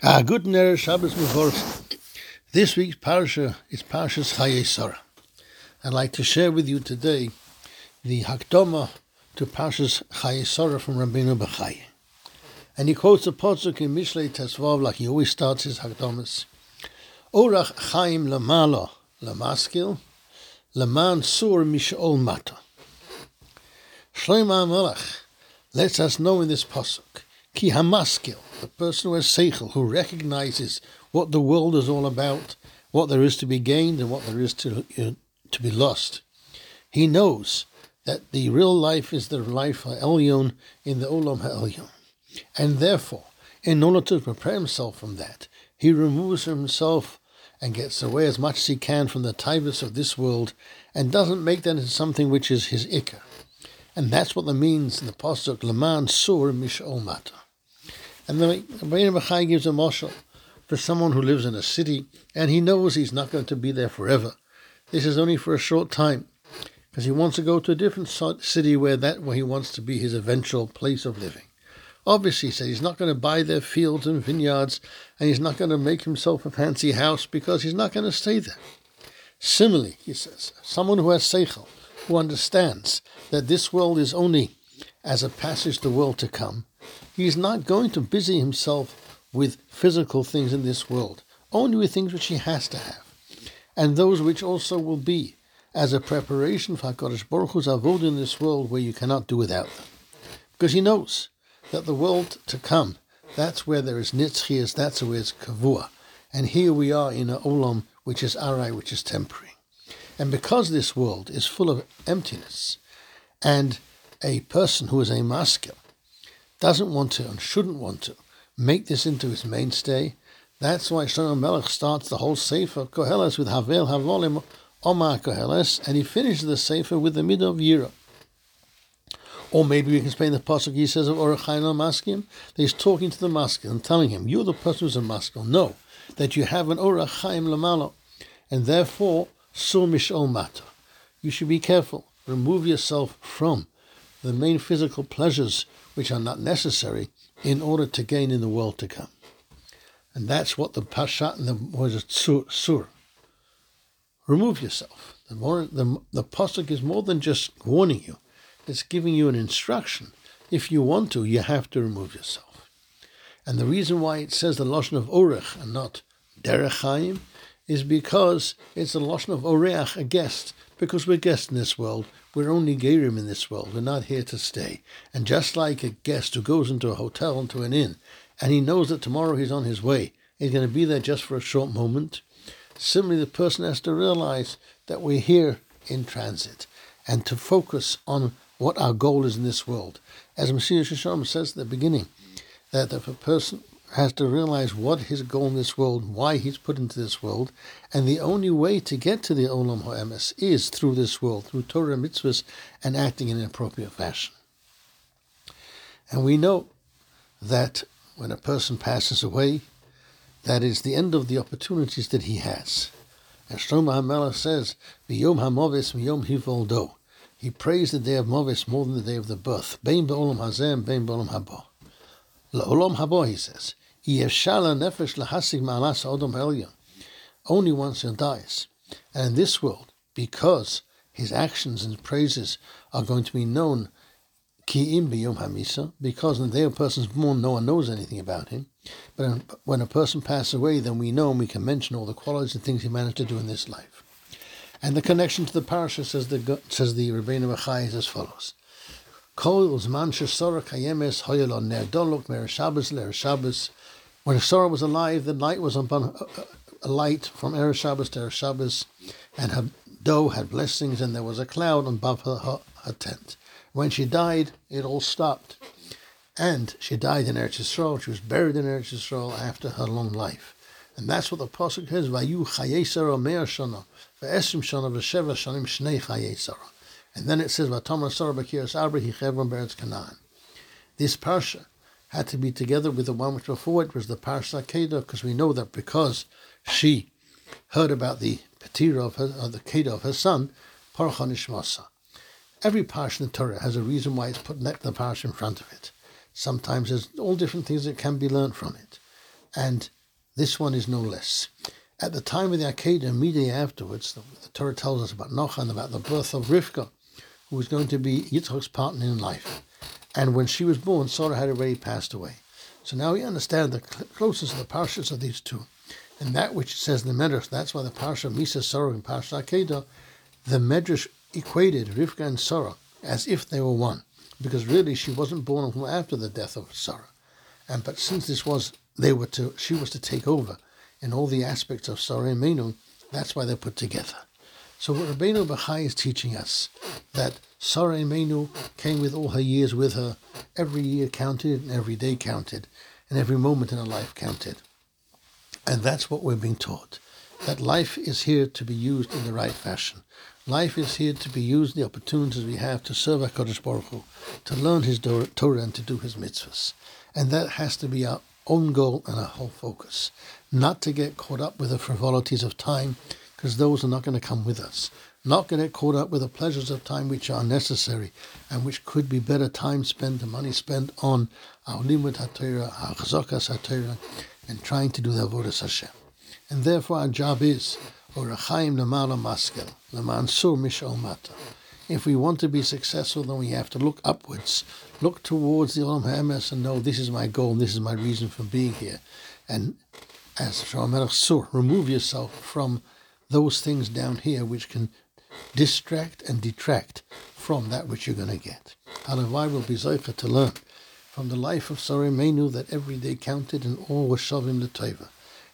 Ah, good Erev Shabbos Mevorch. This week's parasha is Parashas Chayei Sarah. I'd like to share with you today the Hakdama to Parashas Chayei Sarah from Rabbeinu Bechai. And he quotes a pasuk in Mishlei Tesvav like he always starts his Hakdamas. Orach Chaim Lamala Lamaskil Laman Sur Mishol Mata. Shlomo Melech lets us know in this pasuk Ki Hamaskil the person who has seichel, who recognizes what the world is all about, what there is to be gained and what there is to uh, to be lost. He knows that the real life is the life of Elyon in the Olam Ha'elyon. And therefore, in order to prepare himself from that, he removes himself and gets away as much as he can from the tivus of this world and doesn't make that into something which is his ikar. And that's what the means in the Pasuk, Laman Sur Mish Mata. And the Rebbeinu Bechai gives a marshal for someone who lives in a city and he knows he's not going to be there forever. This is only for a short time because he wants to go to a different city where that where he wants to be his eventual place of living. Obviously, he said he's not going to buy their fields and vineyards, and he's not going to make himself a fancy house because he's not going to stay there. Similarly, he says, someone who has seichel, who understands that this world is only as a passage to the world to come, He's not going to busy himself with physical things in this world, only with things which he has to have, and those which also will be as a preparation for HaKadosh Baruch Hu's avod in this world where you cannot do without them. Because he knows that the world to come, that's where there is nitzchias, that's where it's kavua. And here we are in a olam which is arai, which is temporary. And because this world is full of emptiness, and a person who is a maskil doesn't want to and shouldn't want to make this into his mainstay. That's why Shlomo Melech starts the whole Sefer Koheles with Havel Havolim Omar Koheles, and he finishes the Sefer with the middle of Yira. Or maybe we can explain the pasuk he says of Orachain Maskil, that he's talking to the Maskil and telling him, You're the person who's a Maskil. Know that you have an Orachaim Lamalo, and therefore Sumish Mishol Mata. You should be careful. Remove yourself from the main physical pleasures which are not necessary in order to gain in the world to come. And that's what the Pashat and the was it sur, sur. Remove yourself. The more the the pasuk is more than just warning you; it's giving you an instruction. If you want to, you have to remove yourself. And the reason why it says the lashon of orech and not derech is because it's the lashon of oreach, a guest, because we're guests in this world. We're only gerim in this world. We're not here to stay. And just like a guest who goes into a hotel, into an inn, and he knows that tomorrow he's on his way, he's going to be there just for a short moment. Similarly, the person has to realize that we're here in transit and to focus on what our goal is in this world. As Mesilas Yesharim says at the beginning, that if a person has to realize what his goal in this world, why he's put into this world, and the only way to get to the Olam Ha'emes is through this world, through Torah mitzvahs and acting in an appropriate fashion. And we know that when a person passes away, that is the end of the opportunities that he has. As Shlomo HaMelech says, "V'yom hamovis v'yom hivoldo." He prays the day of Movis more than the day of the birth. Bein be'olam hazem, bein be'olam haba. La'olam haba, he says. Only once he dies. And in this world, because his actions and praises are going to be known because in the day a person's born, no one knows anything about him. But when a person passes away, then we know and we can mention all the qualities and things he managed to do in this life. And the connection to the parasha says the says the Rebbeinu Bechai is as follows. Kol uzman shesora kayemes hoyelon ner dolok mer Shabbos ler Shabbos. When Sarah was alive, the light was upon uh, uh, a light from Erev Shabbos to Erev Shabbos, and her dough had blessings, and there was a cloud above her, her, her tent. When she died, it all stopped. And she died in Eretz Yisrael. She was buried in Eretz Yisrael after her long life. And that's what the Pasuk says, Vayu chayesara me'er shana, ve'esrim shana, ve'sheva shanim shnei chayesara. And then it says, Vatomar Sarah Bakiras Arba Hichevron Beretz Canaan. This parsha had to be together with the one which before it was the parsha Kedah, because we know that because she heard about the petira of, her, of the Kedah of her son, Parcha Nishmasa. Every parsha in the Torah has a reason why it's put next the parsha in front of it. Sometimes there's all different things that can be learned from it. and this one is no less. At the time of the Akedah, immediately afterwards, the, the Torah tells us about Nochan, about the birth of Rivka, who was going to be Yitzchak's partner in life. And when she was born, Sarah had already passed away. So now we understand the closest of the parshas of these two. And that which says in the Medrash, that's why the parsha Misa Sarah and Parsha Akedah, the Medrash equated Rivka and Sarah as if they were one, because really she wasn't born after the death of Sarah. And but since this was they were to she was to take over in all the aspects of Sarah and Imeinu, that's why they're put together. So what Rabbeinu Bachai is teaching us that Sarah Imeinu came with all her years with her. Every year counted and every day counted, and every moment in her life counted. And that's what we're being taught. That life is here to be used in the right fashion. Life is here to be used, the opportunities we have to serve HaKadosh Baruch Hu, to learn His Torah and to do His mitzvahs. And that has to be our own goal and our whole focus. Not to get caught up with the frivolities of time, because those are not going to come with us. Not get caught up with the pleasures of time which are necessary and which could be better time spent and money spent on our limud HaTorah, our HaTorah, and trying to do the avodas Hashem. And therefore our job is Orachaim Lamala Maskel, Lamansur Mishal Mata. If we want to be successful, then we have to look upwards, look towards the Olam HaEmes and know this is my goal, this is my reason for being here. And as Shlomo Sur, remove yourself from those things down here which can distract and detract from that which you're going to get. Halavai will be Zoicha to learn from the life of Sarah Imeinu that every day counted and all was Shavim Teva,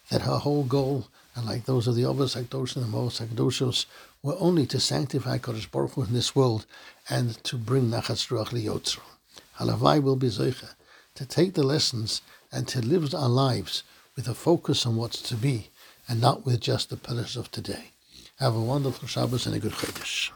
that her whole goal and like those of the Ovas Hakdosh and the Mos Hakdoshos, were only to sanctify Kodesh Baruch Hu in this world and to bring Nachas Ruach Liyotzro. Halavai will be Zeicha, to take the lessons and to live our lives with a focus on what's to be and not with just the pleasures of today. Have a wonderful Shabbos and a good Chodesh.